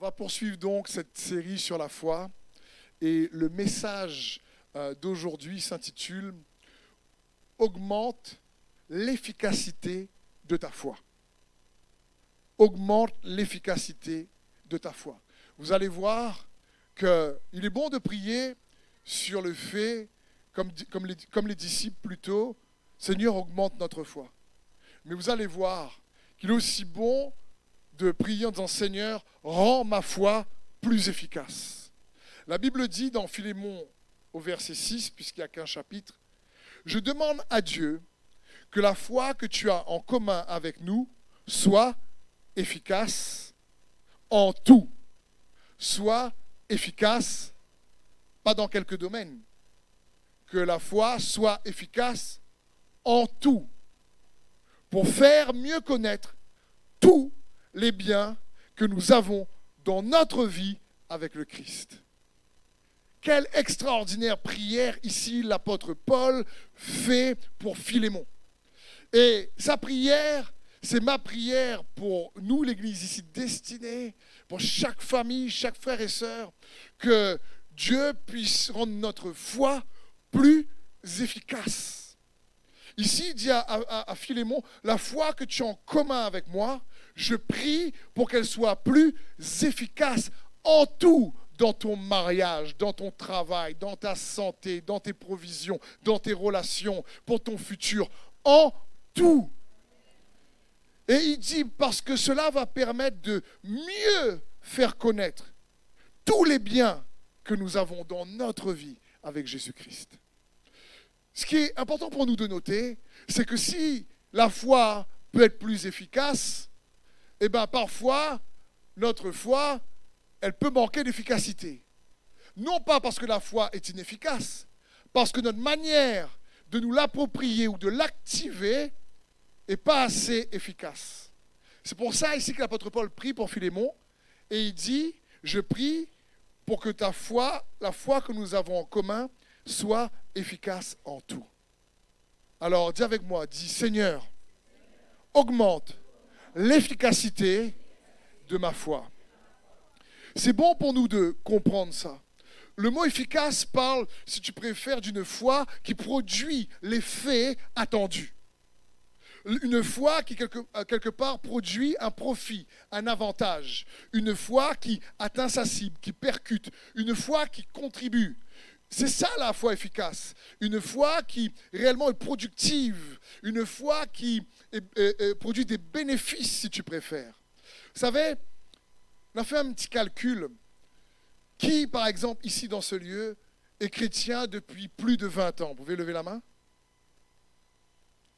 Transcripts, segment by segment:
va poursuivre donc cette série sur la foi et le message euh, d'aujourd'hui s'intitule Augmente l'efficacité de ta foi. Augmente l'efficacité de ta foi. Vous allez voir qu'il est bon de prier sur le fait, comme, comme les disciples plutôt, Seigneur, augmente notre foi. Mais vous allez voir qu'il est aussi bon de prier en disant Seigneur, rends ma foi plus efficace. La Bible dit dans Philémon au verset 6, puisqu'il n'y a qu'un chapitre, Je demande à Dieu que la foi que tu as en commun avec nous soit efficace en tout, soit efficace, pas dans quelques domaines, que la foi soit efficace en tout, pour faire mieux connaître tous les biens que nous avons dans notre vie avec le Christ. Quelle extraordinaire prière ici l'apôtre Paul fait pour Philémon. Et sa prière, c'est ma prière pour nous, l'Église ici destinée, pour chaque famille, chaque frère et sœur, que Dieu puisse rendre notre foi plus efficace. Ici, il dit à, Philémon, la foi que tu as en commun avec moi, je prie pour qu'elle soit plus efficace en tout dans ton mariage, dans ton travail, dans ta santé, dans tes provisions, dans tes relations, pour ton futur, en tout. Et il dit, parce que cela va permettre de mieux faire connaître tous les biens que nous avons dans notre vie avec Jésus-Christ. Ce qui est important pour nous de noter, c'est que si la foi peut être plus efficace, eh bien parfois, notre foi, elle peut manquer d'efficacité. Non pas parce que la foi est inefficace, parce que notre manière de nous l'approprier ou de l'activer n'est pas assez efficace. C'est pour ça ici que l'apôtre Paul prie pour Philémon et il dit, je prie pour que ta foi, la foi que nous avons en commun, soit efficace en tout. Alors dis avec moi, dis Seigneur, augmente l'efficacité de ma foi. C'est bon pour nous de comprendre ça. Le mot efficace parle, si tu préfères, d'une foi qui produit l'effet attendu. Une foi qui, quelque, quelque, part, produit un profit, un avantage. Une foi qui atteint sa cible, qui percute. Une foi qui contribue. C'est ça la foi efficace. Une foi qui réellement est productive. Une foi qui produit des bénéfices, si tu préfères. Vous savez, on a fait un petit calcul. Qui, par exemple, ici dans ce lieu, est chrétien depuis plus de 20 ans? Vous pouvez lever la main?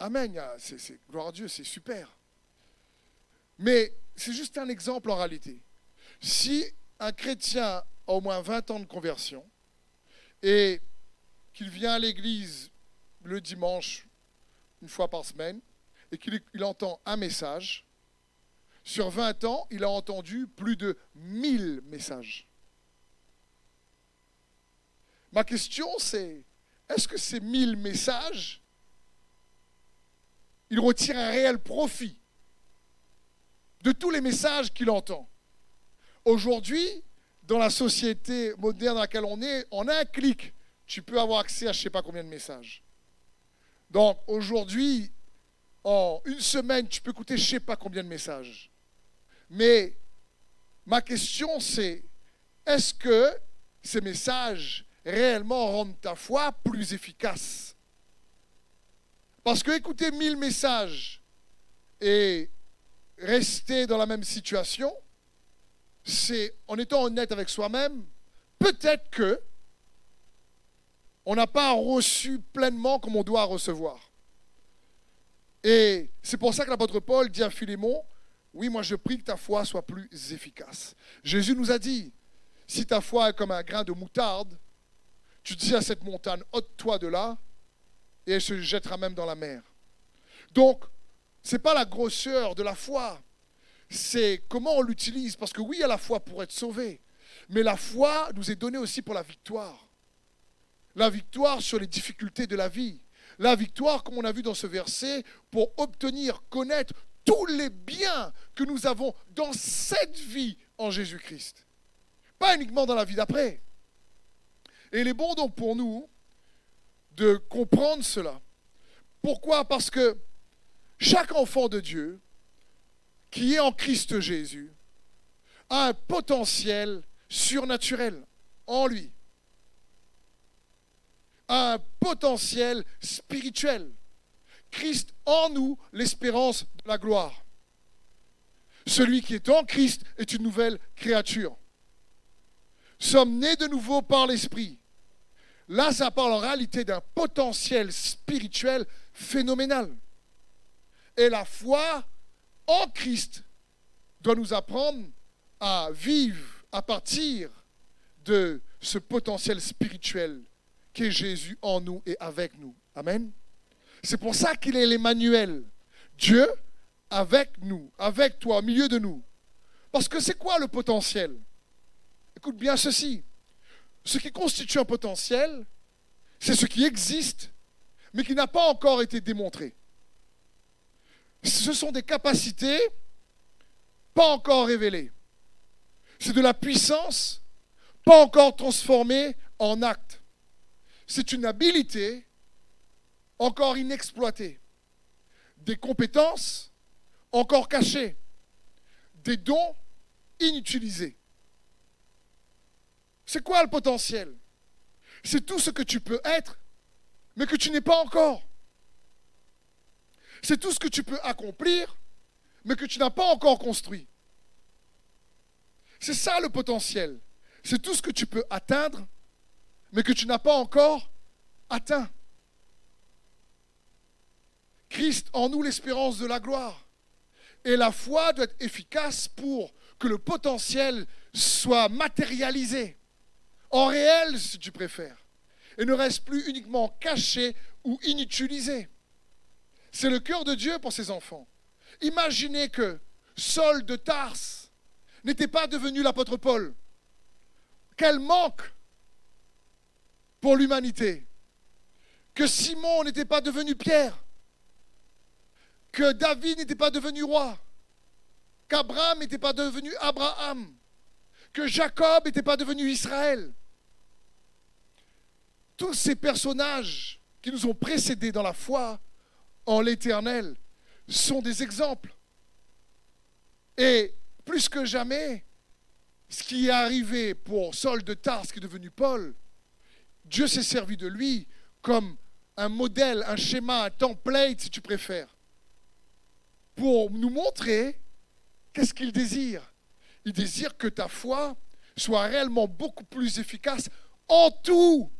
Amen. C'est, gloire à Dieu, c'est super. Mais c'est juste un exemple en réalité. Si un chrétien a au moins 20 ans de conversion et qu'il vient à l'église le dimanche une fois par semaine, et qu'il entend un message, sur 20 ans, il a entendu plus de 1000 messages. Ma question, c'est, est-ce que ces 1000 messages, il retire un réel profit de tous les messages qu'il entend? Aujourd'hui, dans la société moderne dans laquelle on est, en un clic, tu peux avoir accès à je ne sais pas combien de messages. Donc aujourd'hui, en une semaine, tu peux écouter je ne sais pas combien de messages. Mais ma question, c'est est-ce que ces messages réellement rendent ta foi plus efficace? Parce que écouter mille messages et rester dans la même situation, c'est en étant honnête avec soi-même, peut-être que on n'a pas reçu pleinement comme on doit recevoir. Et c'est pour ça que l'apôtre Paul dit à Philémon, oui, moi je prie que ta foi soit plus efficace. Jésus nous a dit, si ta foi est comme un grain de moutarde, tu dis à cette montagne, ôte-toi de là, et elle se jettera même dans la mer. Donc, ce n'est pas la grosseur de la foi, c'est comment on l'utilise. Parce que oui, il y a la foi pour être sauvé, mais la foi nous est donnée aussi pour la victoire. La victoire sur les difficultés de la vie. La victoire, comme on a vu dans ce verset, pour obtenir, connaître tous les biens que nous avons dans cette vie en Jésus-Christ. Pas uniquement dans la vie d'après. Et il est bon donc pour nous de comprendre cela. Pourquoi? Parce que chaque enfant de Dieu qui est en Christ Jésus a un potentiel surnaturel en lui, a un potentiel spirituel. Christ en nous, l'espérance de la gloire. Celui qui est en Christ est une nouvelle créature. Sommes nés de nouveau par l'Esprit. Là, ça parle en réalité d'un potentiel spirituel phénoménal. Et la foi en Christ doit nous apprendre à vivre à partir de ce potentiel spirituel qu'est Jésus en nous et avec nous. Amen. C'est pour ça qu'il est l'Emmanuel. Dieu avec nous, avec toi, au milieu de nous. Parce que c'est quoi le potentiel? Écoute bien ceci. Ce qui constitue un potentiel, c'est ce qui existe, mais qui n'a pas encore été démontré. Ce sont des capacités pas encore révélées. C'est de la puissance pas encore transformée en acte. C'est une habilité encore inexploitée. Des compétences encore cachés, des dons inutilisés. C'est quoi le potentiel? C'est tout ce que tu peux être, mais que tu n'es pas encore. C'est tout ce que tu peux accomplir, mais que tu n'as pas encore construit. C'est ça le potentiel. C'est tout ce que tu peux atteindre, mais que tu n'as pas encore atteint. Christ en nous l'espérance de la gloire. Et la foi doit être efficace pour que le potentiel soit matérialisé, en réel si tu préfères, et ne reste plus uniquement caché ou inutilisé. C'est le cœur de Dieu pour ses enfants. Imaginez que Saul de Tarse n'était pas devenu l'apôtre Paul. Quel manque pour l'humanité. Que Simon n'était pas devenu Pierre que David n'était pas devenu roi, qu'Abraham n'était pas devenu Abraham, que Jacob n'était pas devenu Israël. Tous ces personnages qui nous ont précédés dans la foi en l'Éternel sont des exemples. Et plus que jamais, ce qui est arrivé pour Saul de Tarse, qui est devenu Paul, Dieu s'est servi de lui comme un modèle, un schéma, un template, si tu préfères, pour nous montrer qu'est-ce qu'il désire. Il désire que ta foi soit réellement beaucoup plus efficace en tout.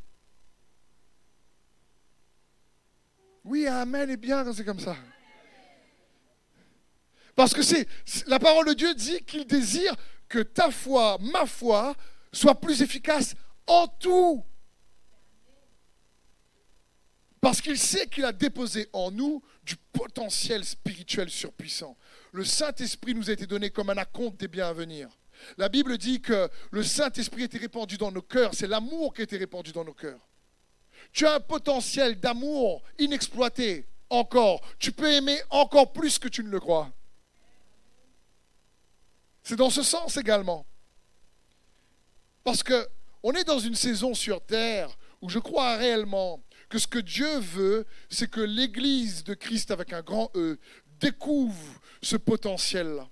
Oui, Amen est bien quand c'est comme ça. Parce que c'est la parole de Dieu dit qu'il désire que ta foi, ma foi, soit plus efficace en tout. Parce qu'il sait qu'il a déposé en nous du potentiel spirituel surpuissant. Le Saint-Esprit nous a été donné comme un acompte des biens à venir. La Bible dit que le Saint-Esprit été répandu dans nos cœurs. C'est l'amour qui a été répandu dans nos cœurs. Tu as un potentiel d'amour inexploité encore. Tu peux aimer encore plus que tu ne le crois. C'est dans ce sens également. Parce que on est dans une saison sur terre où je crois réellement que ce que Dieu veut, c'est que l'Église de Christ avec un grand E découvre ce potentiel-là.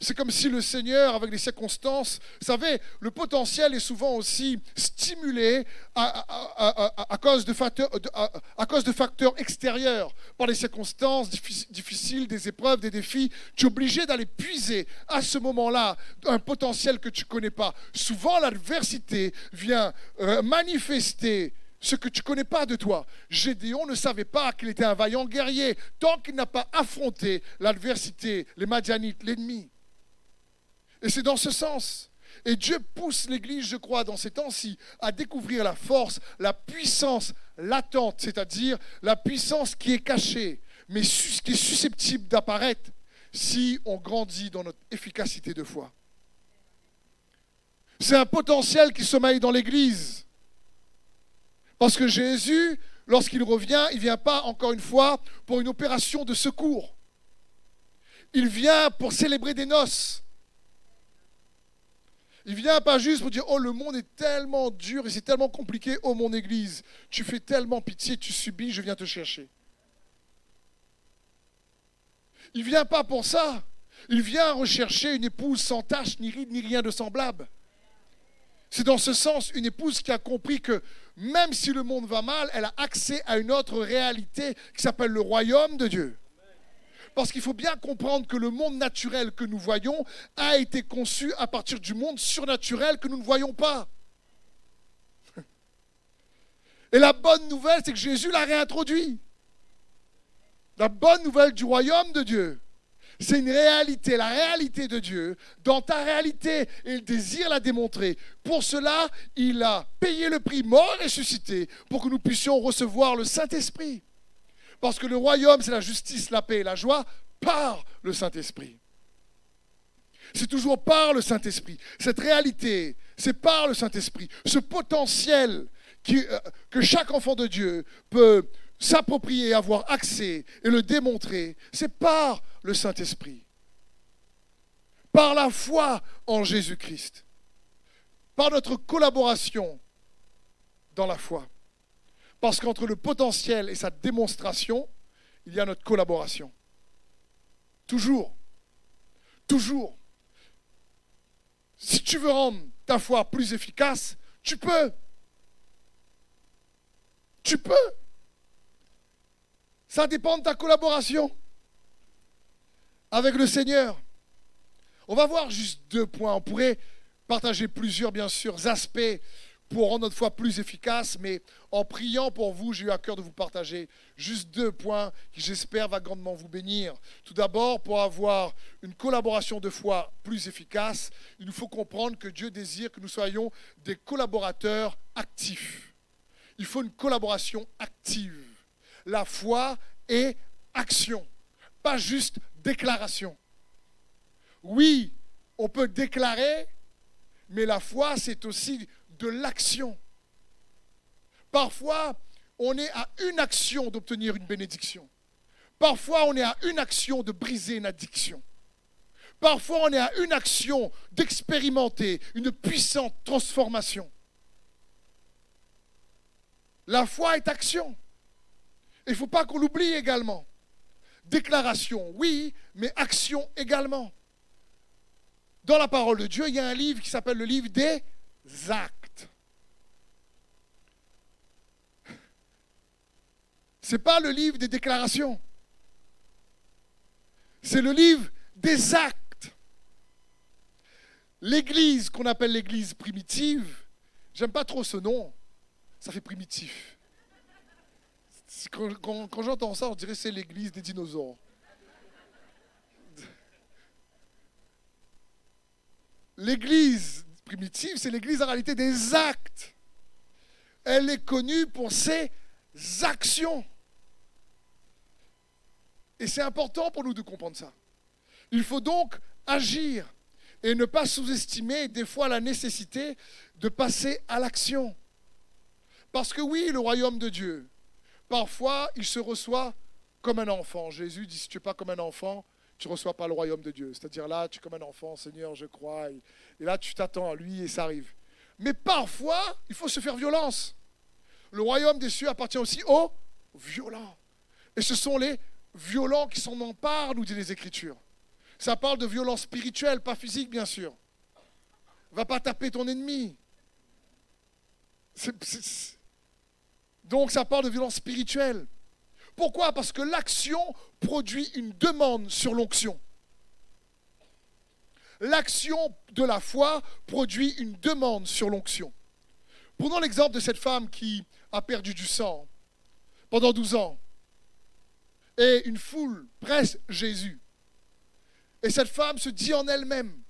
C'est comme si le Seigneur, avec les circonstances, savez, le potentiel est souvent aussi stimulé à, cause, de facteurs, à, cause de facteurs extérieurs, par les circonstances difficiles, des épreuves, des défis. Tu es obligé d'aller puiser à ce moment-là un potentiel que tu ne connais pas. Souvent, l'adversité vient euh, manifester ce que tu connais pas de toi. Gédéon ne savait pas qu'il était un vaillant guerrier tant qu'il n'a pas affronté l'adversité, les Madianites, l'ennemi. Et c'est dans ce sens. Et Dieu pousse l'Église, je crois, dans ces temps-ci, à découvrir la force, la puissance latente, c'est-à-dire la puissance qui est cachée, mais qui est susceptible d'apparaître si on grandit dans notre efficacité de foi. C'est un potentiel qui sommeille dans l'Église. Parce que Jésus, lorsqu'il revient, il ne vient pas, encore une fois, pour une opération de secours. Il vient pour célébrer des noces. Il vient pas juste pour dire Oh, le monde est tellement dur et c'est tellement compliqué. Oh, mon Église, tu fais tellement pitié, tu subis, je viens te chercher. Il vient pas pour ça. Il vient rechercher une épouse sans tache, ni ride, ni rien de semblable. C'est dans ce sens une épouse qui a compris que même si le monde va mal, elle a accès à une autre réalité qui s'appelle le royaume de Dieu. Parce qu'il faut bien comprendre que le monde naturel que nous voyons a été conçu à partir du monde surnaturel que nous ne voyons pas. Et la bonne nouvelle, c'est que Jésus l'a réintroduit. La bonne nouvelle du royaume de Dieu, c'est une réalité, la réalité de Dieu dans ta réalité. Il désire la démontrer. Pour cela, il a payé le prix mort et ressuscité pour que nous puissions recevoir le Saint-Esprit. Parce que le royaume, c'est la justice, la paix et la joie par le Saint-Esprit. C'est toujours par le Saint-Esprit. Cette réalité, c'est par le Saint-Esprit. Ce potentiel euh, que chaque enfant de Dieu peut s'approprier, avoir accès et le démontrer, c'est par le Saint-Esprit. Par la foi en Jésus-Christ. Par notre collaboration dans la foi. Parce qu'entre le potentiel et sa démonstration, il y a notre collaboration. Toujours. Toujours. Si tu veux rendre ta foi plus efficace, tu peux. Tu peux. Ça dépend de ta collaboration avec le Seigneur. On va voir juste deux points. On pourrait partager plusieurs, bien sûr, aspects pour rendre notre foi plus efficace, mais en priant pour vous, j'ai eu à cœur de vous partager juste deux points qui, j'espère, va grandement vous bénir. Tout d'abord, pour avoir une collaboration de foi plus efficace, il nous faut comprendre que Dieu désire que nous soyons des collaborateurs actifs. Il faut une collaboration active. La foi est action, pas juste déclaration. Oui, on peut déclarer, mais la foi, c'est aussi de l'action. Parfois, on est à une action d'obtenir une bénédiction. Parfois, on est à une action de briser une addiction. Parfois, on est à une action d'expérimenter une puissante transformation. La foi est action. Il ne faut pas qu'on l'oublie également. Déclaration, oui, mais action également. Dans la parole de Dieu, il y a un livre qui s'appelle le livre des actes. Ce n'est pas le livre des déclarations. C'est le livre des actes. L'église qu'on appelle l'église primitive, j'aime pas trop ce nom, ça fait primitif. Quand, j'entends ça, on dirait que c'est l'église des dinosaures. L'église primitive, c'est l'église en réalité des actes. Elle est connue pour ses actions. Et c'est important pour nous de comprendre ça. Il faut donc agir et ne pas sous-estimer des fois la nécessité de passer à l'action. Parce que oui, le royaume de Dieu, parfois, il se reçoit comme un enfant. Jésus dit, si tu n'es pas comme un enfant, tu ne reçois pas le royaume de Dieu. C'est-à-dire là, tu es comme un enfant, Seigneur, je crois. Et, là, tu t'attends à lui et ça arrive. Mais parfois, il faut se faire violence. Le royaume des cieux appartient aussi aux violents. Et ce sont les violents qui s'en emparent, nous dit les Écritures. Ça parle de violence spirituelle, pas physique, bien sûr. Va pas taper ton ennemi. Donc ça parle de violence spirituelle. Pourquoi? Parce que l'action produit une demande sur l'onction. L'action de la foi produit une demande sur l'onction. Prenons l'exemple de cette femme qui a perdu du sang pendant 12 ans et une foule presse Jésus. Et cette femme se dit en elle-même,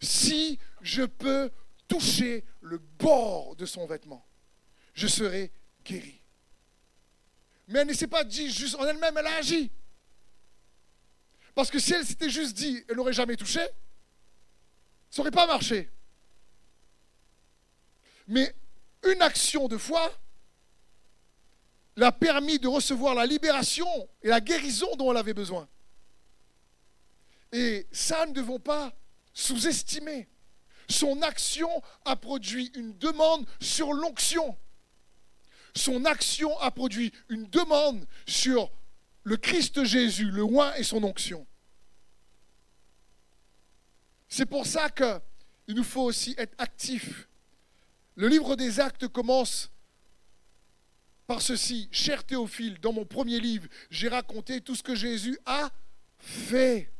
si je peux toucher le bord de son vêtement, je serai guérie. Mais elle ne s'est pas dit juste en elle-même, elle a agi. Parce que si elle s'était juste dit, elle n'aurait jamais touché, ça n'aurait pas marché. Mais une action de foi l'a permis de recevoir la libération et la guérison dont elle avait besoin. Et ça, nous ne devons pas sous-estimer. Son action a produit une demande sur l'onction. Son action a produit une demande sur le Christ Jésus, le oint et son onction. C'est pour ça qu'il nous faut aussi être actifs. Le livre des actes commence par ceci. Cher Théophile, dans mon premier livre, j'ai raconté tout ce que Jésus a fait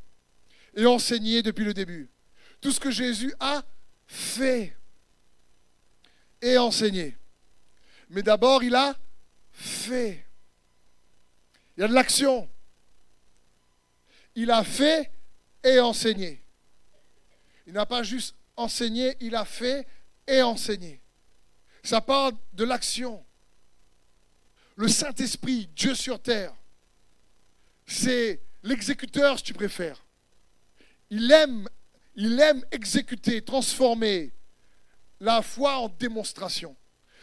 et enseigné depuis le début. Tout ce que Jésus a fait et enseigné. Mais d'abord, il a fait. Il y a de l'action. Il a fait et enseigné. Il n'a pas juste enseigné, il a fait et enseigné. Ça parle de l'action. Le Saint-Esprit, Dieu sur terre, c'est l'exécuteur, si tu préfères. Il aime, il aime exécuter, transformer la foi en démonstration.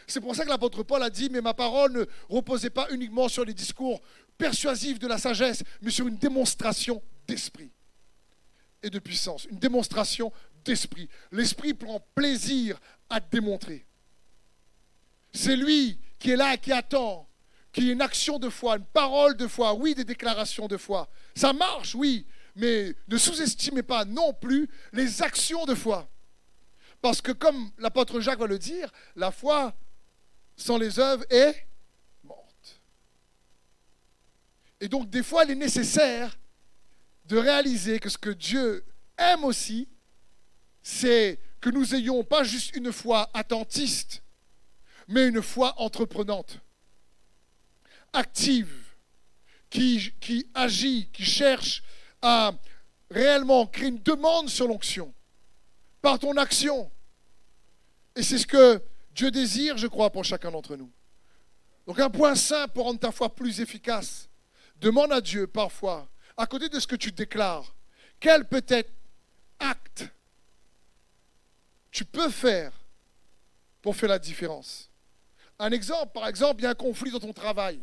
C'est pour ça que l'apôtre Paul a dit, mais ma parole ne reposait pas uniquement sur les discours persuasifs de la sagesse, mais sur une démonstration d'esprit et de puissance, une démonstration d'esprit. L'esprit prend plaisir à démontrer. C'est lui qui est là qui attend qu'il y ait une action de foi, une parole de foi, oui, des déclarations de foi. Ça marche, oui, mais ne sous-estimez pas non plus les actions de foi. Parce que comme l'apôtre Jacques va le dire, la foi sans les œuvres est morte. Et donc des fois, il est nécessaire de réaliser que ce que Dieu aime aussi, c'est que nous ayons pas juste une foi attentiste, mais une foi entreprenante, active, qui, qui agit, qui cherche à réellement créer une demande sur l'onction par ton action. Et c'est ce que Dieu désire, je crois, pour chacun d'entre nous. Donc un point simple pour rendre ta foi plus efficace. Demande à Dieu parfois, à côté de ce que tu déclares, quel peut-être acte tu peux faire pour faire la différence. Un exemple, par exemple, il y a un conflit dans ton travail.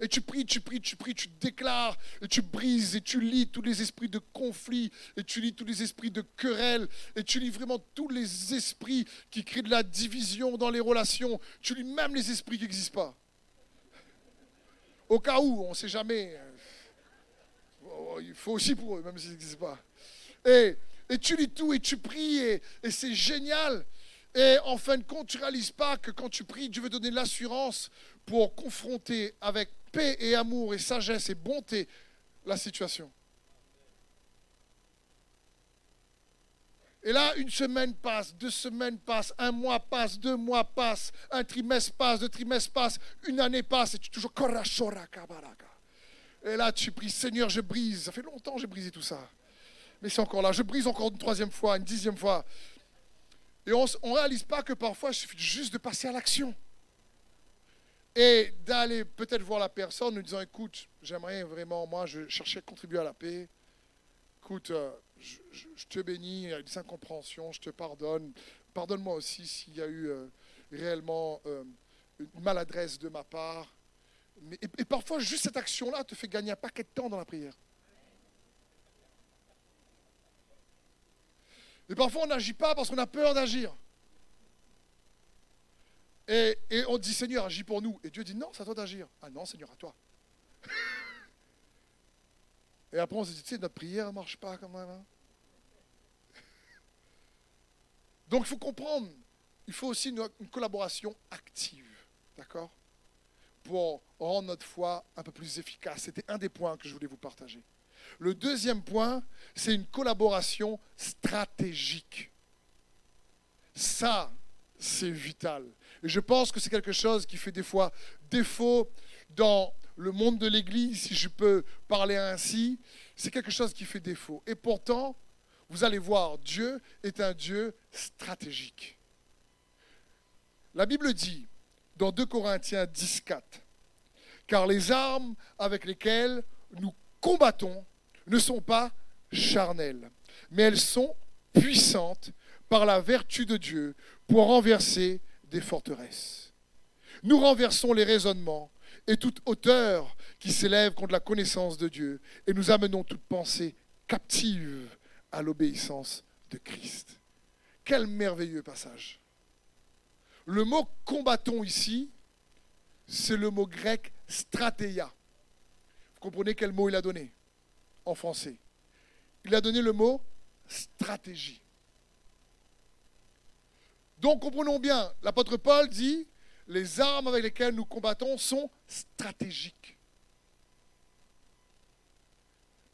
Et tu pries, tu pries, tu pries, tu déclares, et tu brises, et tu lis tous les esprits de conflit, et tu lis tous les esprits de querelle, et tu lis vraiment tous les esprits qui créent de la division dans les relations. Tu lis même les esprits qui n'existent pas. Au cas où, on ne sait jamais. Euh, il faut aussi pour eux, même s'ils n'existent pas. Et, et tu lis tout, et tu pries, et, et c'est génial. Et en fin de compte, tu ne réalises pas que quand tu pries, Dieu veut donner l'assurance pour confronter avec et amour et sagesse et bonté la situation. Et là, une semaine passe, deux semaines passent, un mois passe, deux mois passent, un trimestre passe, deux trimestres passent, une année passe, et tu es toujours Et là, tu pries, Seigneur, je brise. Ça fait longtemps que j'ai brisé tout ça. Mais c'est encore là. Je brise encore une troisième fois, une dixième fois. Et on ne réalise pas que parfois, il suffit juste de passer à l'action et d'aller peut-être voir la personne lui disant écoute, j'aimerais vraiment, moi, je cherchais à contribuer à la paix. Écoute, euh, je, te bénis, il y a une incompréhension, je te pardonne. Pardonne-moi aussi s'il y a eu euh, réellement euh, une maladresse de ma part. Et, parfois, juste cette action-là te fait gagner un paquet de temps dans la prière. Et parfois, on n'agit pas parce qu'on a peur d'agir. Et, on dit, Seigneur, agis pour nous. Et Dieu dit, non, c'est à toi d'agir. Ah non, Seigneur, à toi. et après, on se dit, tu sais, notre prière ne marche pas quand même. Hein. Donc, il faut comprendre, il faut aussi une, une collaboration active. D'accord Pour rendre notre foi un peu plus efficace. C'était un des points que je voulais vous partager. Le deuxième point, c'est une collaboration stratégique. Ça, c'est vital. Je pense que c'est quelque chose qui fait des fois défaut dans le monde de l'Église, si je peux parler ainsi. C'est quelque chose qui fait défaut. Et pourtant, vous allez voir, Dieu est un Dieu stratégique. La Bible dit dans 2 Corinthiens 10, 4, car les armes avec lesquelles nous combattons ne sont pas charnelles, mais elles sont puissantes par la vertu de Dieu pour renverser des forteresses. Nous renversons les raisonnements et toute hauteur qui s'élève contre la connaissance de Dieu et nous amenons toute pensée captive à l'obéissance de Christ. Quel merveilleux passage. Le mot combattons ici, c'est le mot grec stratéia. Vous comprenez quel mot il a donné en français? Il a donné le mot stratégie. Donc comprenons bien, l'apôtre Paul dit, les armes avec lesquelles nous combattons sont stratégiques.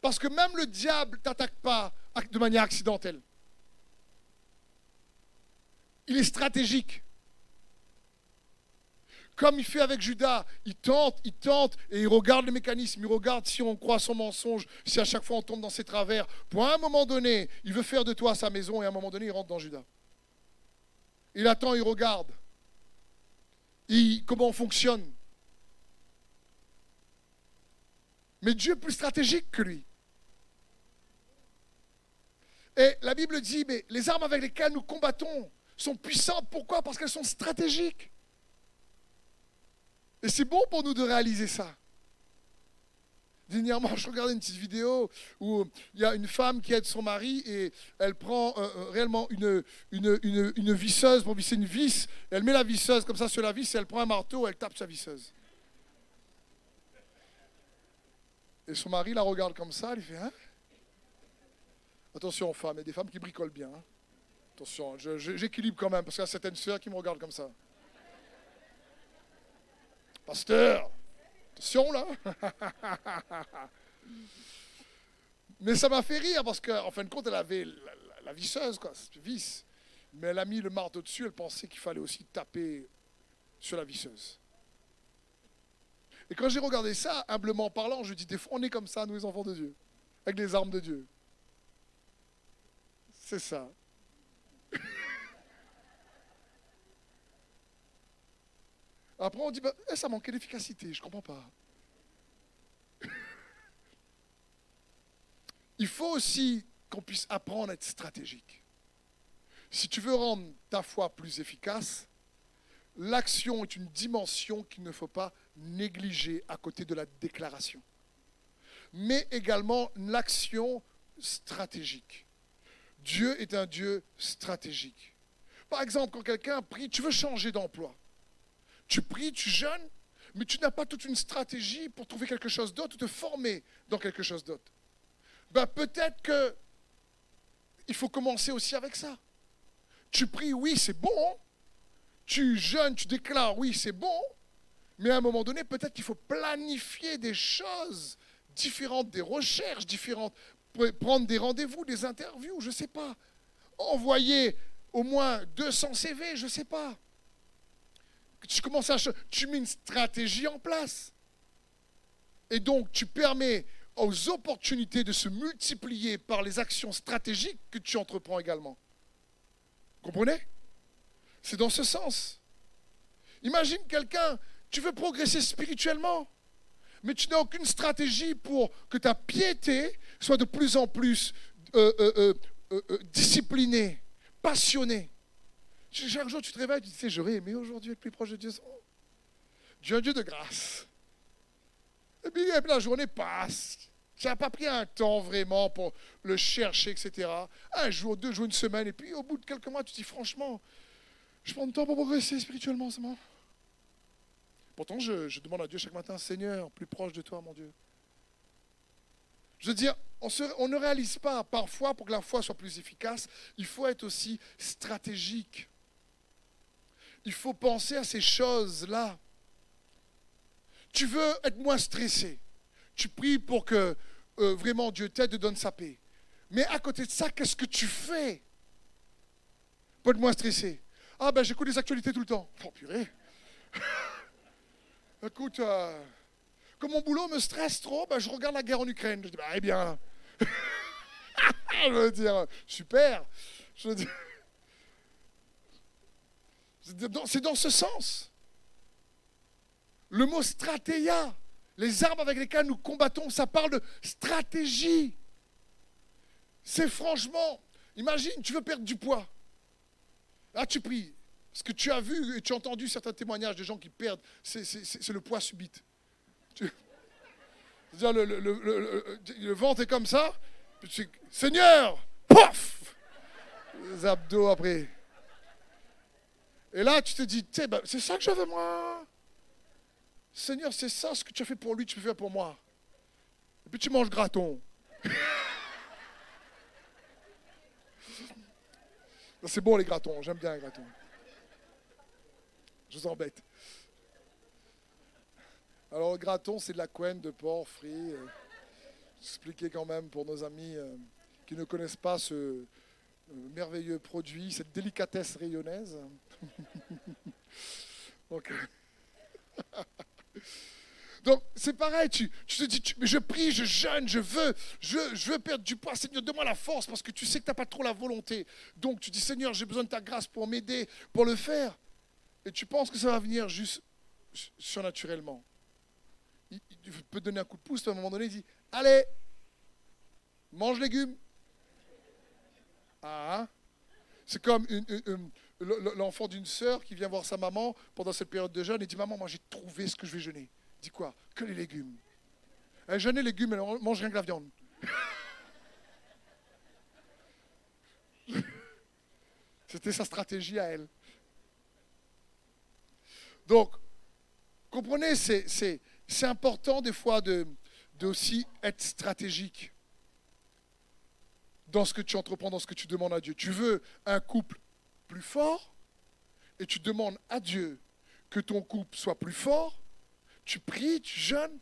Parce que même le diable ne t'attaque pas de manière accidentelle. Il est stratégique. Comme il fait avec Judas, il tente, il tente, et il regarde le mécanisme, il regarde si on croit son mensonge, si à chaque fois on tombe dans ses travers. Pour un moment donné, il veut faire de toi sa maison, et à un moment donné, il rentre dans Judas. Il attend, il regarde. comment on fonctionne. Mais Dieu est plus stratégique que lui. Et la Bible dit, mais les armes avec lesquelles nous combattons sont puissantes. Pourquoi? Parce qu'elles sont stratégiques. Et c'est bon pour nous de réaliser ça. Dernièrement, je regardais une petite vidéo où il y a une femme qui aide son mari et elle prend euh, euh, réellement une, une, une, visseuse pour visser une vis. Elle met la visseuse comme ça sur la vis et elle prend un marteau et elle tape sa visseuse. Et son mari la regarde comme ça, il fait Hein? Attention, femmes, il y a des femmes qui bricolent bien. Hein. Attention, j'équilibre quand même, parce qu'il y a certaines sœurs qui me regardent comme ça. Pasteur, Mais ça m'a fait rire parce qu'en fin de compte, elle avait la, visseuse, quoi, vis. Mais elle a mis le marteau dessus, elle pensait qu'il fallait aussi taper sur la visseuse. Et quand j'ai regardé ça, humblement parlant, je dis, des fois on est comme ça, nous les enfants de Dieu, avec les armes de Dieu. C'est ça. Après, on dit, bah, eh, ça manquait d'efficacité, je ne comprends pas. Il faut aussi qu'on puisse apprendre à être stratégique. Si tu veux rendre ta foi plus efficace, l'action est une dimension qu'il ne faut pas négliger à côté de la déclaration. Mais également l'action stratégique. Dieu est un Dieu stratégique. Par exemple, quand quelqu'un prie, tu veux changer d'emploi. Tu pries, tu jeûnes, mais tu n'as pas toute une stratégie pour trouver quelque chose d'autre ou te former dans quelque chose d'autre. Ben, peut-être que il faut commencer aussi avec ça. Tu pries, oui, c'est bon. Tu jeûnes, tu déclares, oui, c'est bon. Mais à un moment donné, peut-être qu'il faut planifier des choses différentes, des recherches différentes, prendre des rendez-vous, des interviews, je ne sais pas. Envoyer au moins 200 CV, je ne sais pas. Tu commences à... Tu mets une stratégie en place. Et donc, tu permets aux opportunités de se multiplier par les actions stratégiques que tu entreprends également. Comprenez? C'est dans ce sens. Imagine quelqu'un, tu veux progresser spirituellement mais tu n'as aucune stratégie pour que ta piété soit de plus en plus euh, euh, euh, disciplinée, passionnée. Chaque jour, tu te réveilles, tu te dis, j'aurais aimé aujourd'hui être plus proche de Dieu. Dieu Dieu de grâce. Et puis, la journée passe. Tu n'as pas pris un temps vraiment pour le chercher, etc. Un jour, deux jours, une semaine. Et puis, au bout de quelques mois, tu te dis, franchement, je prends le temps pour progresser spirituellement seulement. Pourtant, je, demande à Dieu chaque matin, Seigneur, plus proche de toi, mon Dieu. Je veux dire, on, ne réalise pas parfois, pour que la foi soit plus efficace, il faut être aussi stratégique. Il faut penser à ces choses-là. Tu veux être moins stressé. Tu pries pour que euh, vraiment Dieu t'aide, te donne sa paix. Mais à côté de ça, qu'est-ce que tu fais pour être moins stressé? Ah ben j'écoute les actualités tout le temps. Oh purée Écoute, euh, comme mon boulot me stresse trop, ben, je regarde la guerre en Ukraine. Je dis, bah, eh bien, je veux dire, super. C'est dans ce sens. Le mot stratégia, les armes avec lesquelles nous combattons, ça parle de stratégie. C'est franchement, imagine, tu veux perdre du poids. Là, tu pries. Ce que tu as vu et tu as entendu certains témoignages de gens qui perdent, c'est le poids subit. le, le, ventre est comme ça. Seigneur, pof Les abdos après. Et là, tu te dis, ben, c'est ça que veux moi. Seigneur, c'est ça ce que tu as fait pour lui, tu peux faire pour moi. Et puis tu manges graton. c'est bon les gratons, j'aime bien les gratons. Je vous embête. Alors, graton, c'est de la couenne de porc frit. Euh, expliquer quand même pour nos amis euh, qui ne connaissent pas ce merveilleux produit, cette délicatesse rayonnaise. Donc, Donc c'est pareil, tu, te dis, mais je prie, je jeûne, je veux, je, je veux perdre du poids. Seigneur, donne-moi la force parce que tu sais que tu n'as pas trop la volonté. Donc tu dis, Seigneur, j'ai besoin de ta grâce pour m'aider, pour le faire. Et tu penses que ça va venir juste surnaturellement il, peut donner un coup de pouce, à un moment donné, il dit Allez, mange légumes. Ah, hein? c'est comme l'enfant d'une sœur qui vient voir sa maman pendant cette période de jeûne et dit Maman, moi j'ai trouvé ce que je vais jeûner. Dit quoi? Que les légumes. Elle jeûne les légumes, elle mange rien que la viande. C'était sa stratégie à elle. Donc, comprenez, c'est important des fois de, aussi être stratégique dans ce que tu entreprends, dans ce que tu demandes à Dieu. Tu veux un couple plus fort et tu demandes à Dieu que ton couple soit plus fort. Tu pries, tu jeûnes.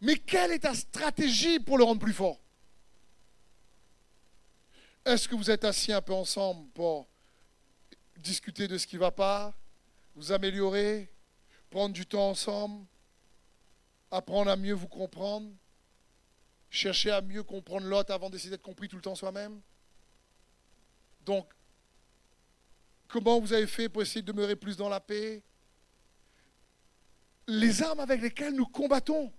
Mais quelle est ta stratégie pour le rendre plus fort? Est-ce que vous êtes assis un peu ensemble pour discuter de ce qui ne va pas, vous améliorer, prendre du temps ensemble apprendre à mieux vous comprendre, chercher à mieux comprendre l'autre avant d'essayer d'être compris tout le temps soi-même. Donc, comment vous avez fait pour essayer de demeurer plus dans la paix? Les armes avec lesquelles nous combattons.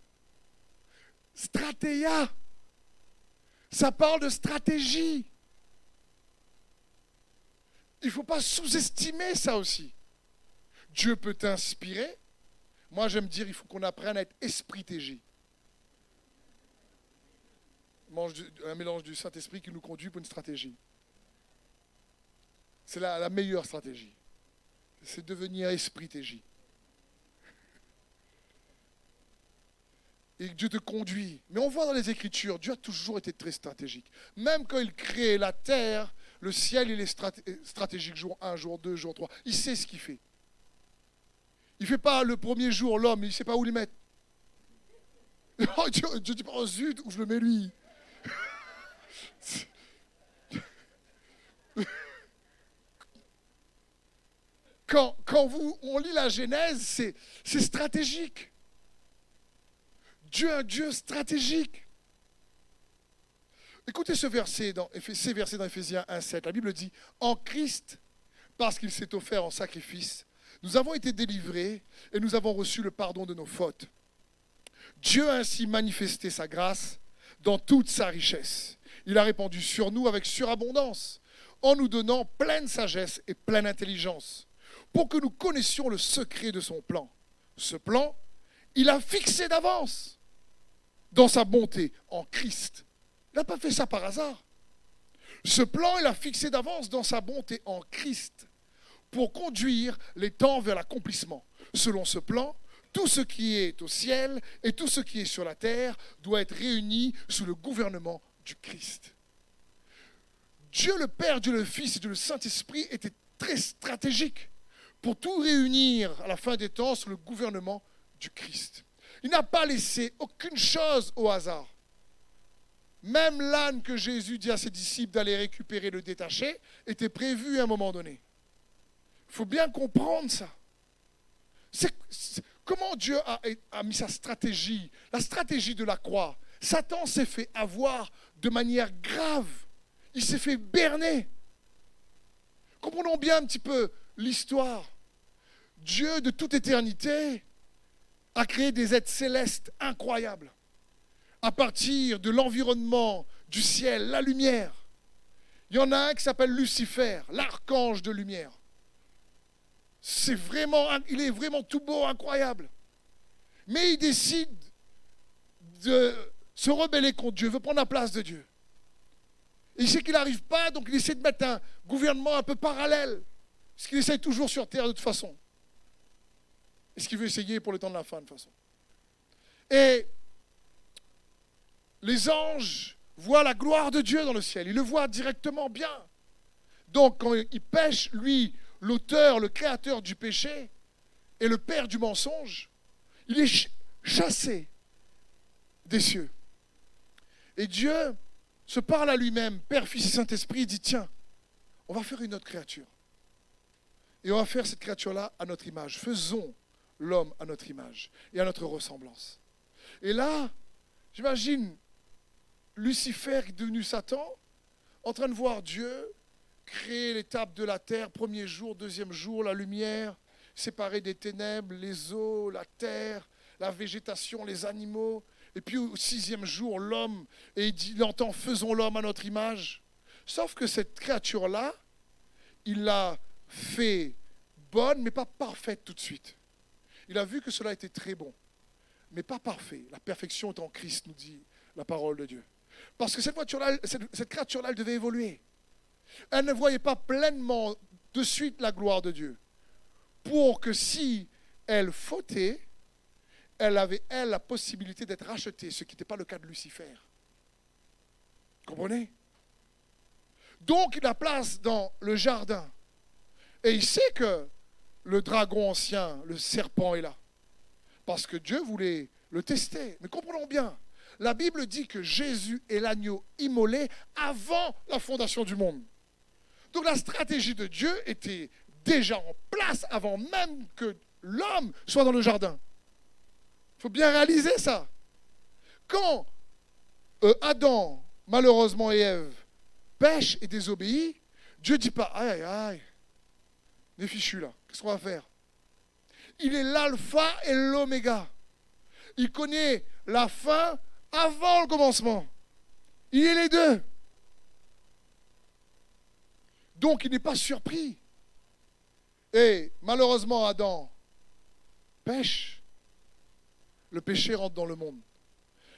Stratégia. Ça parle de stratégie. Il ne faut pas sous-estimer ça aussi. Dieu peut t'inspirer, moi, j'aime dire il faut qu'on apprenne à être esprit. Un mélange du Saint-Esprit qui nous conduit pour une stratégie. C'est la, meilleure stratégie. C'est devenir esprit. Et Dieu te conduit. Mais on voit dans les Écritures, Dieu a toujours été très stratégique. Même quand il crée la terre, le ciel, il est stratégique jour 1, jour 2, jour 3. Il sait ce qu'il fait. Il ne fait pas le premier jour l'homme, il ne sait pas où le mettre. Oh, Dieu, Dieu dit pas, oh zut, où je le mets lui quand, quand vous, on lit la Genèse, c'est, stratégique. Dieu un Dieu stratégique. Écoutez ce verset dans, ces versets dans Ephésiens 1,7. La Bible dit En Christ, parce qu'il s'est offert en sacrifice, nous avons été délivrés et nous avons reçu le pardon de nos fautes. Dieu a ainsi manifesté sa grâce dans toute sa richesse. Il a répandu sur nous avec surabondance, en nous donnant pleine sagesse et pleine intelligence, pour que nous connaissions le secret de son plan. Ce plan, il a fixé d'avance dans sa bonté en Christ. Il n'a pas fait ça par hasard. Ce plan, il a fixé d'avance dans sa bonté en Christ pour conduire les temps vers l'accomplissement. Selon ce plan, tout ce qui est au ciel et tout ce qui est sur la terre doit être réuni sous le gouvernement Christ. Dieu le Père, Dieu le Fils et Dieu le Saint-Esprit étaient très stratégiques pour tout réunir à la fin des temps sous le gouvernement du Christ. Il n'a pas laissé aucune chose au hasard. Même l'âne que Jésus dit à ses disciples d'aller récupérer le détaché était prévu à un moment donné. Il faut bien comprendre ça. comment Dieu a, mis sa stratégie, la stratégie de la croix? Satan s'est fait avoir de manière grave. Il s'est fait berner. Comprenons bien un petit peu l'histoire. Dieu de toute éternité a créé des êtres célestes incroyables à partir de l'environnement, du ciel, la lumière. Il y en a un qui s'appelle Lucifer, l'archange de lumière. C'est vraiment, il est vraiment tout beau, incroyable. Mais il décide de se rebeller contre Dieu, veut prendre la place de Dieu. Il sait qu'il n'arrive pas, donc il essaie de mettre un gouvernement un peu parallèle. Ce qu'il essaie toujours sur Terre de toute façon. Et ce qu'il veut essayer pour le temps de la fin de toute façon? Et les anges voient la gloire de Dieu dans le ciel. Ils le voient directement bien. Donc quand il pêche, lui, l'auteur, le créateur du péché et le père du mensonge, il est chassé des cieux. Et Dieu se parle à lui-même, Père, Fils et Saint-Esprit, il dit, tiens, on va faire une autre créature. Et on va faire cette créature-là à notre image. Faisons l'homme à notre image et à notre ressemblance. Et là, j'imagine Lucifer devenu Satan, en train de voir Dieu créer l'étape de la terre, premier jour, deuxième jour, la lumière, séparer des ténèbres, les eaux, la terre, la végétation, les animaux. Et puis au sixième jour, l'homme, et il, dit, entend faisons l'homme à notre image. Sauf que cette créature-là, il l'a fait bonne, mais pas parfaite tout de suite. Il a vu que cela était très bon, mais pas parfait. La perfection est en Christ, nous dit la parole de Dieu. Parce que cette, cette, cette créature-là, elle devait évoluer. Elle ne voyait pas pleinement de suite la gloire de Dieu. Pour que si elle fautait, elle avait, elle, la possibilité d'être rachetée, ce qui n'était pas le cas de Lucifer. Comprenez? Donc il la place dans le jardin. Et il sait que le dragon ancien, le serpent est là. Parce que Dieu voulait le tester. Mais comprenons bien, la Bible dit que Jésus est l'agneau immolé avant la fondation du monde. Donc la stratégie de Dieu était déjà en place avant même que l'homme soit dans le jardin. Il faut bien réaliser ça. Quand euh, Adam, malheureusement, et Ève pêchent et désobéissent, Dieu ne dit pas Aïe, aïe, aïe, les fichus là, qu'est-ce qu'on va faire? Il est l'alpha et l'oméga. Il connaît la fin avant le commencement. Il est les deux. Donc il n'est pas surpris. Et malheureusement, Adam pêche. Le péché rentre dans le monde.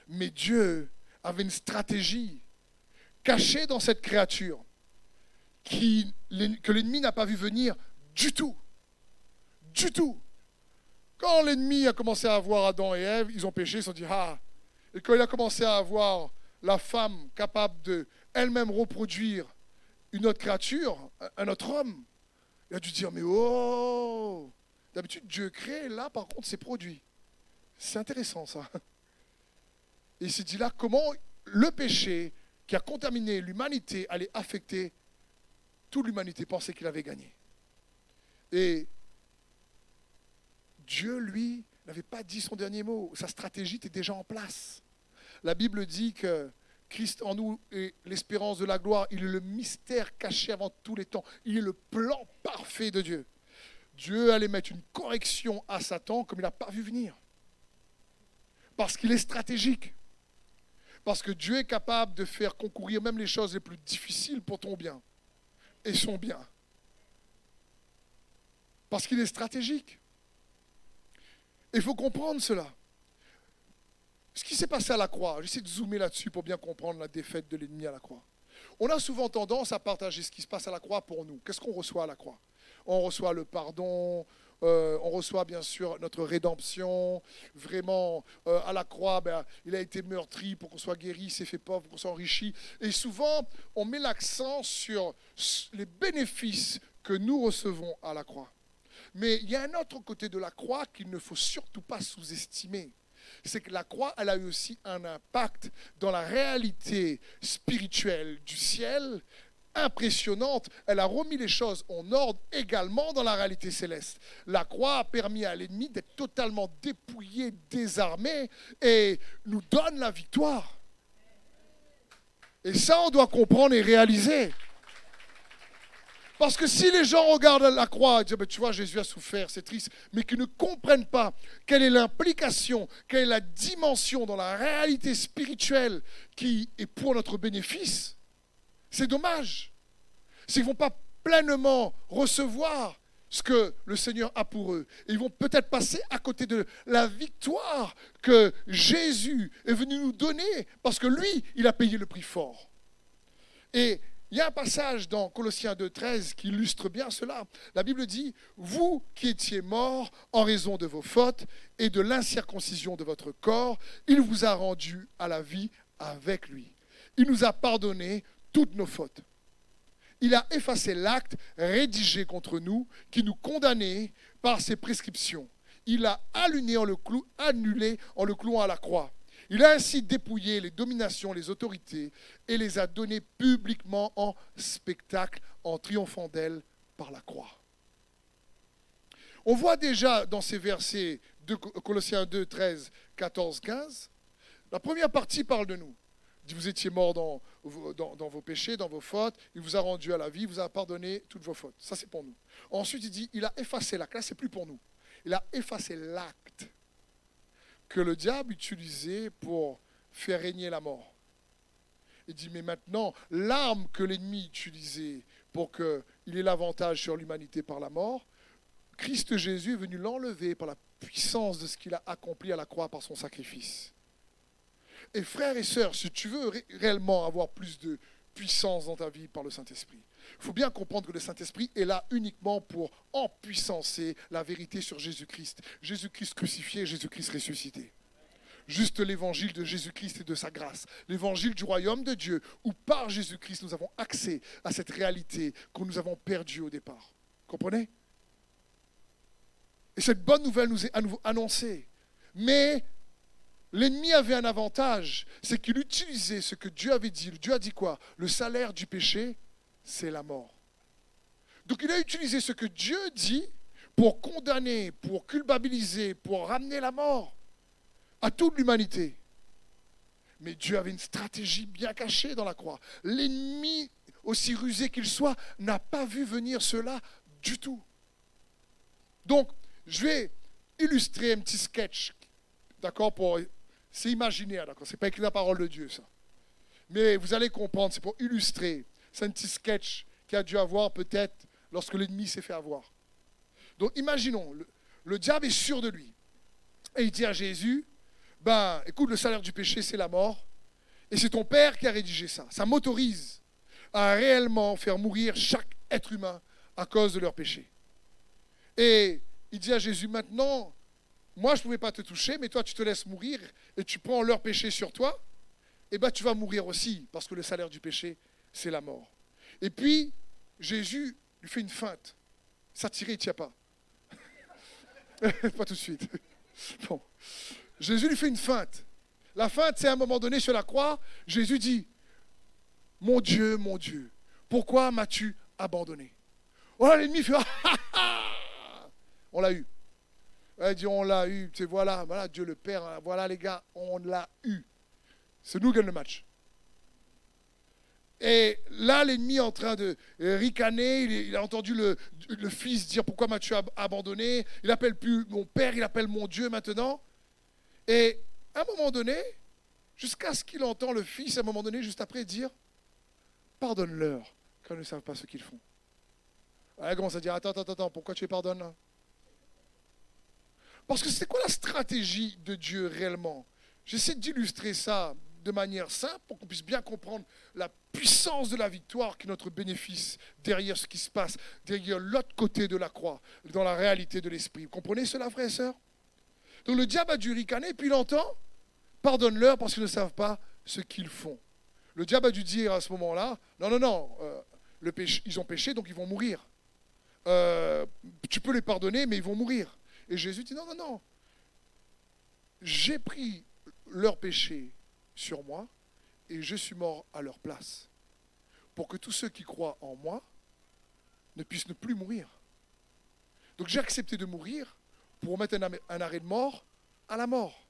Mais Dieu avait une stratégie cachée dans cette créature que l'ennemi n'a pas vu venir du tout. Du tout. Quand l'ennemi a commencé à voir Adam et Ève, ils ont péché, ils se sont dit Ah Et quand il a commencé à avoir la femme capable de elle-même reproduire une autre créature, un autre homme, il a dû dire Mais oh D'habitude, Dieu crée, là, par contre, c'est produit. C'est intéressant, ça. Il s'est dit là comment le péché qui a contaminé l'humanité allait affecter toute l'humanité, pensait qu'il avait gagné. Et Dieu, lui, n'avait pas dit son dernier mot. Sa stratégie était déjà en place. La Bible dit que Christ en nous est l'espérance de la gloire. Il est le mystère caché avant tous les temps. Il est le plan parfait de Dieu. Dieu allait mettre une correction à Satan comme il n'a pas vu venir. Parce qu'il est stratégique. Parce que Dieu est capable de faire concourir même les choses les plus difficiles pour ton bien et son bien. Parce qu'il est stratégique. Il faut comprendre cela. Ce qui s'est passé à la croix, j'essaie de zoomer là-dessus pour bien comprendre la défaite de l'ennemi à la croix. On a souvent tendance à partager ce qui se passe à la croix pour nous. Qu'est-ce qu'on reçoit à la croix? On reçoit le pardon, euh, on reçoit bien sûr notre rédemption. Vraiment, euh, à la croix, ben, il a été meurtri pour qu'on soit guéri, s'est fait pauvre pour qu'on soit enrichi. Et souvent, on met l'accent sur les bénéfices que nous recevons à la croix. Mais il y a un autre côté de la croix qu'il ne faut surtout pas sous-estimer. C'est que la croix, elle a eu aussi un impact dans la réalité spirituelle du ciel impressionnante. Elle a remis les choses en ordre également dans la réalité céleste. La croix a permis à l'ennemi d'être totalement dépouillé, désarmé et nous donne la victoire. Et ça, on doit comprendre et réaliser. Parce que si les gens regardent la croix et disent, tu vois, Jésus a souffert, c'est triste, mais qu'ils ne comprennent pas quelle est l'implication, quelle est la dimension dans la réalité spirituelle qui est pour notre bénéfice, c'est dommage. Qu'ils ne vont pas pleinement recevoir ce que le Seigneur a pour eux. ils vont peut-être passer à côté de la victoire que Jésus est venu nous donner parce que lui, il a payé le prix fort. Et il y a un passage dans Colossiens 2.13 qui illustre bien cela. La Bible dit, vous qui étiez morts en raison de vos fautes et de l'incirconcision de votre corps, il vous a rendu à la vie avec lui. Il nous a pardonné toutes nos fautes. Il a effacé l'acte rédigé contre nous qui nous condamnait par ses prescriptions. Il a annulé en le, annulé en le clouant à la croix. Il a ainsi dépouillé les dominations, les autorités, et les a données publiquement en spectacle, en triomphant d'elles par la croix. On voit déjà dans ces versets de Colossiens 2, 13, 14, 15, la première partie parle de nous. Vous étiez dans, dans, vos péchés, dans vos fautes, il vous a rendu à la vie, il vous a pardonné toutes vos fautes. Ça, c'est pour nous. Ensuite, il dit, il a effacé l'acte. Là, c'est plus pour nous. Il a effacé l'acte que le diable utilisait pour faire régner la mort. Il dit, mais maintenant, l'arme que l'ennemi utilisait pour qu'il ait l'avantage sur l'humanité par la mort, Christ Jésus est venu l'enlever par la puissance de ce qu'il a accompli à la croix par son sacrifice. Et frères et sœurs, si tu veux réellement avoir plus de puissance dans ta vie par le Saint-Esprit, il faut bien comprendre que le Saint-Esprit est là uniquement pour empuissancer la vérité sur Jésus-Christ. Jésus-Christ crucifié, Jésus-Christ ressuscité. Juste l'évangile de Jésus-Christ et de sa grâce. L'évangile du royaume de Dieu, où par Jésus-Christ nous avons accès à cette réalité que nous avons perdue au départ. Comprenez? Et cette bonne nouvelle nous est à nouveau annoncée. Mais L'ennemi avait un avantage, c'est qu'il utilisait ce que Dieu avait dit. Dieu a dit quoi? Le salaire du péché, c'est la mort. Donc il a utilisé ce que Dieu dit pour condamner, pour culpabiliser, pour ramener la mort à toute l'humanité. Mais Dieu avait une stratégie bien cachée dans la croix. L'ennemi, aussi rusé qu'il soit, n'a pas vu venir cela du tout. Donc, je vais illustrer un petit sketch, d'accord. C'est imaginaire, d'accord, c'est pas écrit la parole de Dieu, ça. Mais vous allez comprendre, c'est pour illustrer c'est un petit sketch qui a dû avoir peut-être lorsque l'ennemi s'est fait avoir. Donc imaginons, le, diable est sûr de lui. Et il dit à Jésus, ben écoute, le salaire du péché, c'est la mort. Et c'est ton Père qui a rédigé ça. Ça m'autorise à réellement faire mourir chaque être humain à cause de leur péché. Et il dit à Jésus, maintenant, moi je ne pouvais pas te toucher, mais toi tu te laisses mourir et tu prends leur péché sur toi, et ben tu vas mourir aussi, parce que le salaire du péché, c'est la mort. Et puis, Jésus lui fait une feinte. S'attirer, il ne tient pas. pas tout de suite. Bon. Jésus lui fait une feinte. La feinte, c'est à un moment donné sur la croix, Jésus dit, mon Dieu, mon Dieu, pourquoi m'as-tu abandonné? Voilà, l'ennemi fait, on l'a eu. Il dit, on l'a eu, c'est voilà, voilà, Dieu le Père, voilà les gars, on l'a eu. C'est nous qui gagnons le match. Et là, l'ennemi est en train de ricaner. Il, a entendu le, fils dire Pourquoi m'as-tu abandonné? Il appelle plus mon père, il appelle mon Dieu maintenant. Et à un moment donné, jusqu'à ce qu'il entend le fils, à un moment donné, juste après, dire Pardonne-leur, car ils ne savent pas ce qu'ils font. Il commence à dire Attends, attends, attends, pourquoi tu les pardonnes Parce que c'est quoi la stratégie de Dieu réellement? J'essaie d'illustrer ça de manière simple pour qu'on puisse bien comprendre la puissance de la victoire qui est notre bénéfice derrière ce qui se passe, derrière l'autre côté de la croix, dans la réalité de l'esprit. Vous comprenez cela, frères et sœurs Donc le diable a dû ricaner, puis il entend Pardonne-leur parce qu'ils ne savent pas ce qu'ils font. Le diable a dû dire à ce moment-là Non, non, non, euh, ils ont péché, donc ils vont mourir. Euh, tu peux les pardonner, mais ils vont mourir. Et Jésus dit Non, non, non. J'ai pris leur péché sur moi et je suis mort à leur place. Pour que tous ceux qui croient en moi ne puissent ne plus mourir. Donc j'ai accepté de mourir pour mettre un arrêt de mort à la mort.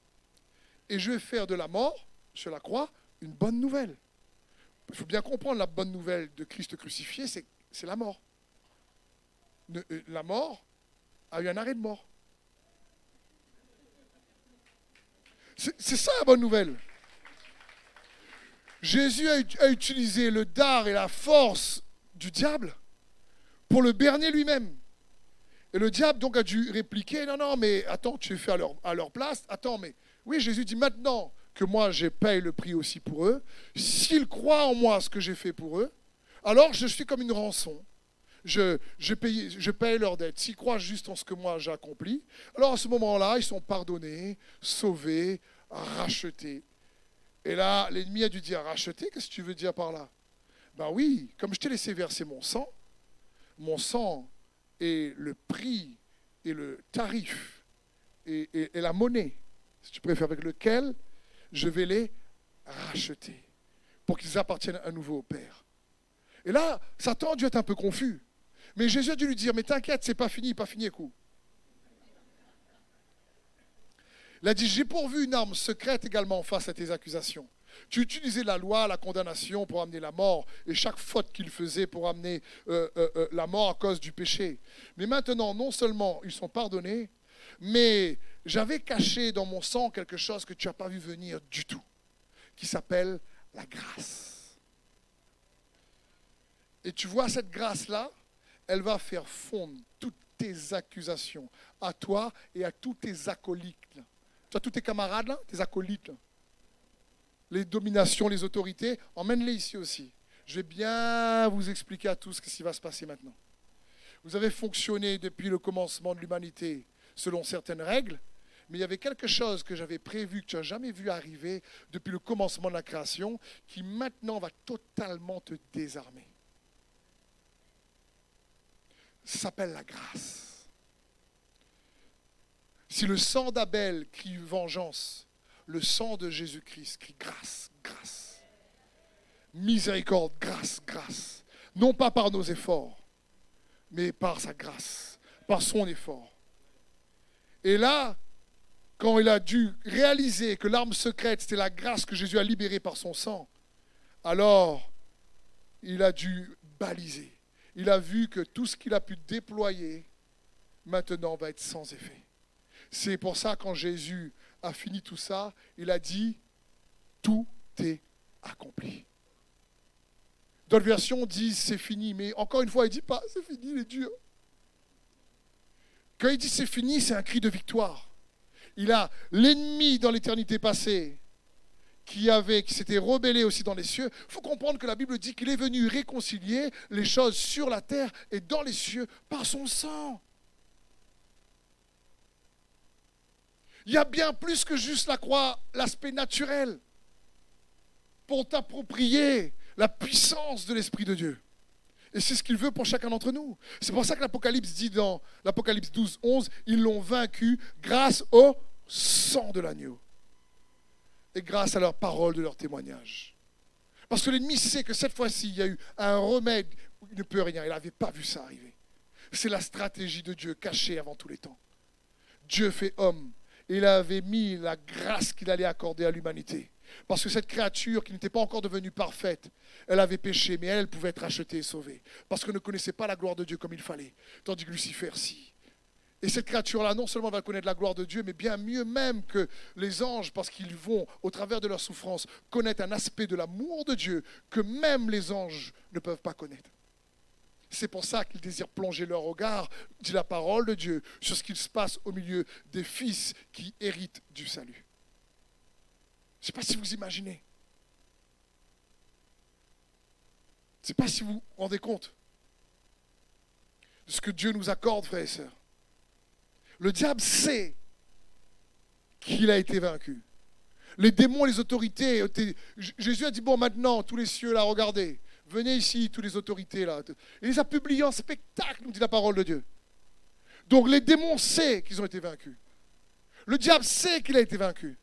Et je vais faire de la mort, sur la croix, une bonne nouvelle. Il faut bien comprendre la bonne nouvelle de Christ crucifié, c'est la mort. Euh, la mort a eu un arrêt de mort. C'est ça la bonne nouvelle. Jésus a, utilisé le dard et la force du diable pour le berner lui-même. Et le diable donc a dû répliquer, non, non, mais attends, tu es fait à leur, place, attends, mais oui, Jésus dit maintenant, que moi, je paye le prix aussi pour eux. S'ils croient en moi ce que j'ai fait pour eux, alors je suis comme une rançon. Je, paye, je paye leur dette. S'ils croient juste en ce que moi j'ai accompli, alors à ce moment-là, ils sont pardonnés, sauvés, rachetés. Et là, l'ennemi a dû dire racheter, qu'est-ce que tu veux dire par là? Ben oui, comme je t'ai laissé verser mon sang, mon sang est le prix et le tarif et, et la monnaie, si tu préfères, avec lequel je vais les racheter pour qu'ils appartiennent à nouveau au Père. Et là, Satan a dû être un peu confus. Mais Jésus a dû lui dire, mais t'inquiète, c'est pas fini, pas fini, coup. Il a dit, j'ai pourvu une arme secrète également face à tes accusations. Tu utilisais la loi, la condamnation pour amener la mort, et chaque faute qu'il faisait pour amener euh, euh, euh, la mort à cause du péché. Mais maintenant, non seulement ils sont pardonnés, mais j'avais caché dans mon sang quelque chose que tu n'as pas vu venir du tout, qui s'appelle la grâce. Et tu vois cette grâce-là, elle va faire fondre toutes tes accusations à toi et à tous tes acolytes. Tu as tous tes camarades tes acolytes. Les dominations, les autorités, emmène-les ici aussi. Je vais bien vous expliquer à tous ce qui va se passer maintenant. Vous avez fonctionné depuis le commencement de l'humanité selon certaines règles, mais il y avait quelque chose que j'avais prévu, que tu n'as jamais vu arriver depuis le commencement de la création, qui maintenant va totalement te désarmer. Ça s'appelle la grâce. Si le sang d'Abel crie vengeance, le sang de Jésus-Christ crie grâce, grâce. Miséricorde, grâce, grâce. Non pas par nos efforts, mais par sa grâce, par son effort. Et là, quand il a dû réaliser que l'arme secrète, c'était la grâce que Jésus a libérée par son sang, alors il a dû baliser. Il a vu que tout ce qu'il a pu déployer, maintenant va être sans effet. C'est pour ça, quand Jésus a fini tout ça, il a dit, tout est accompli. D'autres versions disent c'est fini, mais encore une fois, il ne dit pas c'est fini, est dur. Quand il dit c'est fini, c'est un cri de victoire. Il a l'ennemi dans l'éternité passée qui avait, qui s'était rebellé aussi dans les cieux. Il faut comprendre que la Bible dit qu'il est venu réconcilier les choses sur la terre et dans les cieux par son sang. Il y a bien plus que juste la croix, l'aspect naturel, pour t'approprier la puissance de l'Esprit de Dieu. Et c'est ce qu'il veut pour chacun d'entre nous. C'est pour ça que l'Apocalypse dit dans l'Apocalypse 12, 11, ils l'ont vaincu grâce au sang de l'agneau. Et grâce à leur parole de leur témoignage. Parce que l'ennemi sait que cette fois-ci, il y a eu un remède où il ne peut rien. Il n'avait pas vu ça arriver. C'est la stratégie de Dieu cachée avant tous les temps. Dieu fait homme. Il avait mis la grâce qu'il allait accorder à l'humanité. Parce que cette créature qui n'était pas encore devenue parfaite, elle avait péché, mais elle, pouvait être rachetée et sauvée. Parce qu'elle ne connaissait pas la gloire de Dieu comme il fallait. Tandis que Lucifer, si. Et cette créature-là, non seulement va connaître la gloire de Dieu, mais bien mieux même que les anges, parce qu'ils vont, au travers de leur souffrance, connaître un aspect de l'amour de Dieu que même les anges ne peuvent pas connaître. C'est pour ça qu'ils désirent plonger leur regard, dit la parole de Dieu, sur ce qu'il se passe au milieu des fils qui héritent du salut. Je ne sais pas si vous imaginez. Je ne sais pas si vous vous rendez compte de ce que Dieu nous accorde, frères et sœurs. Le diable sait qu'il a été vaincu. Les démons, les autorités. Jésus a dit, bon, maintenant, tous les cieux, là, regardez. Venez ici, toutes les autorités, là. Il les a publiés en spectacle, nous dit la parole de Dieu. Donc les démons savent qu'ils ont été vaincus. Le diable sait qu'il a été vaincu.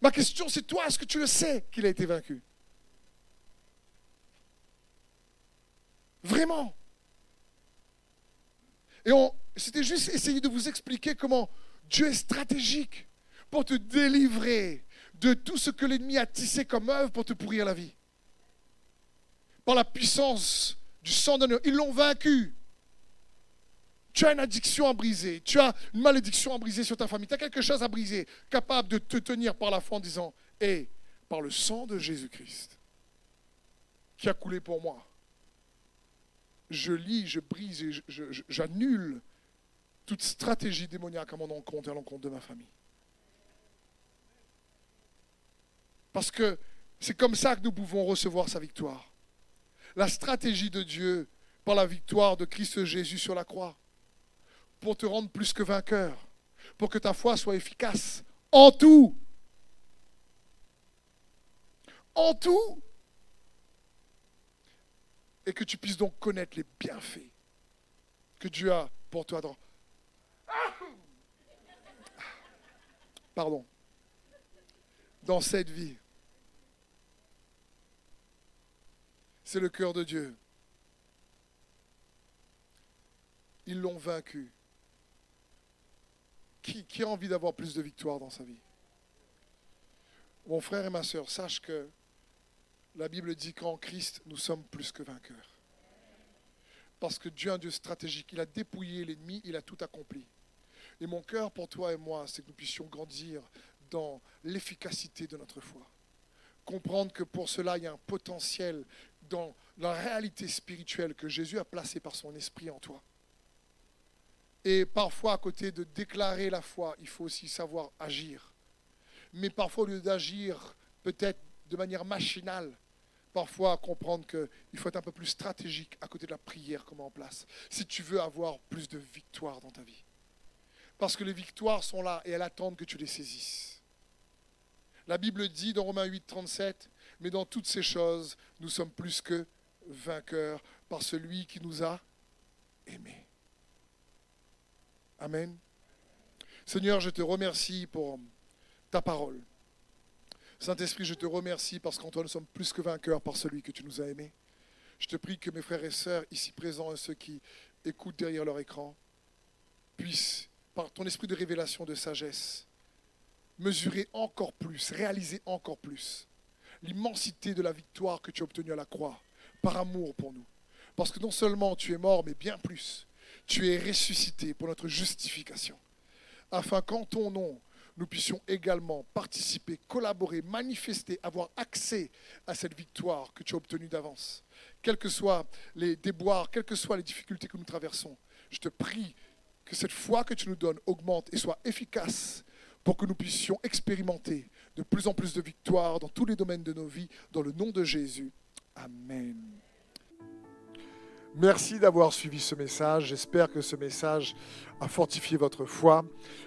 Ma question, c'est toi, est-ce que tu le sais qu'il a été vaincu? Vraiment. Et c'était juste essayer de vous expliquer comment Dieu est stratégique pour te délivrer de tout ce que l'ennemi a tissé comme œuvre pour te pourrir la vie. Par la puissance du sang d'honneur. Ils l'ont vaincu. Tu as une addiction à briser, tu as une malédiction à briser sur ta famille, tu as quelque chose à briser, capable de te tenir par la foi en disant, et par le sang de Jésus-Christ qui a coulé pour moi, je lis, je brise et j'annule toute stratégie démoniaque à mon encontre et à l'encontre de ma famille. Parce que c'est comme ça que nous pouvons recevoir sa victoire. La stratégie de Dieu par la victoire de Christ Jésus sur la croix, pour te rendre plus que vainqueur, pour que ta foi soit efficace en tout. En tout. Et que tu puisses donc connaître les bienfaits que Dieu a pour toi dans... Pardon. Dans cette vie. C'est le cœur de Dieu. Ils l'ont vaincu. Qui, a envie d'avoir plus de victoire dans sa vie? Mon frère et ma soeur, sache que la Bible dit qu'en Christ, nous sommes plus que vainqueurs. Parce que Dieu est un Dieu stratégique. Il a dépouillé l'ennemi, il a tout accompli. Et mon cœur pour toi et moi, c'est que nous puissions grandir dans l'efficacité de notre foi. Comprendre que pour cela, il y a un potentiel dans la réalité spirituelle que Jésus a placée par son esprit en toi. Et parfois, à côté de déclarer la foi, il faut aussi savoir agir. Mais parfois, au lieu d'agir peut-être de manière machinale, parfois comprendre qu'il faut être un peu plus stratégique à côté de la prière comme en place, si tu veux avoir plus de victoires dans ta vie. Parce que les victoires sont là et elles attendent que tu les saisisses. La Bible dit dans Romains 8, 37, mais dans toutes ces choses, nous sommes plus que vainqueurs par celui qui nous a aimés. Amen. Seigneur, je te remercie pour ta parole. Saint-Esprit, je te remercie parce qu'en toi nous sommes plus que vainqueurs par celui que tu nous as aimés. Je te prie que mes frères et sœurs ici présents et ceux qui écoutent derrière leur écran puissent, par ton esprit de révélation, de sagesse, mesurer encore plus, réaliser encore plus l'immensité de la victoire que tu as obtenue à la croix par amour pour nous. Parce que non seulement tu es mort, mais bien plus, tu es ressuscité pour notre justification, afin qu'en ton nom, nous puissions également participer, collaborer, manifester, avoir accès à cette victoire que tu as obtenue d'avance. Quels que soient les déboires, quelles que soient les difficultés que nous traversons, je te prie que cette foi que tu nous donnes augmente et soit efficace pour que nous puissions expérimenter de plus en plus de victoires dans tous les domaines de nos vies, dans le nom de Jésus. Amen. Merci d'avoir suivi ce message. J'espère que ce message a fortifié votre foi.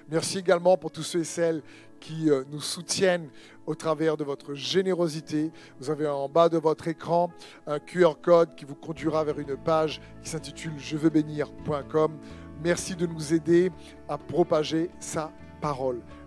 Merci également pour tous ceux et celles qui euh, nous soutiennent au travers de votre générosité. Vous avez en bas de votre écran un QR code qui vous conduira vers une page qui s'intitule je veux bénir.com. Merci de nous aider à propager sa parole.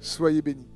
Soyez bénis.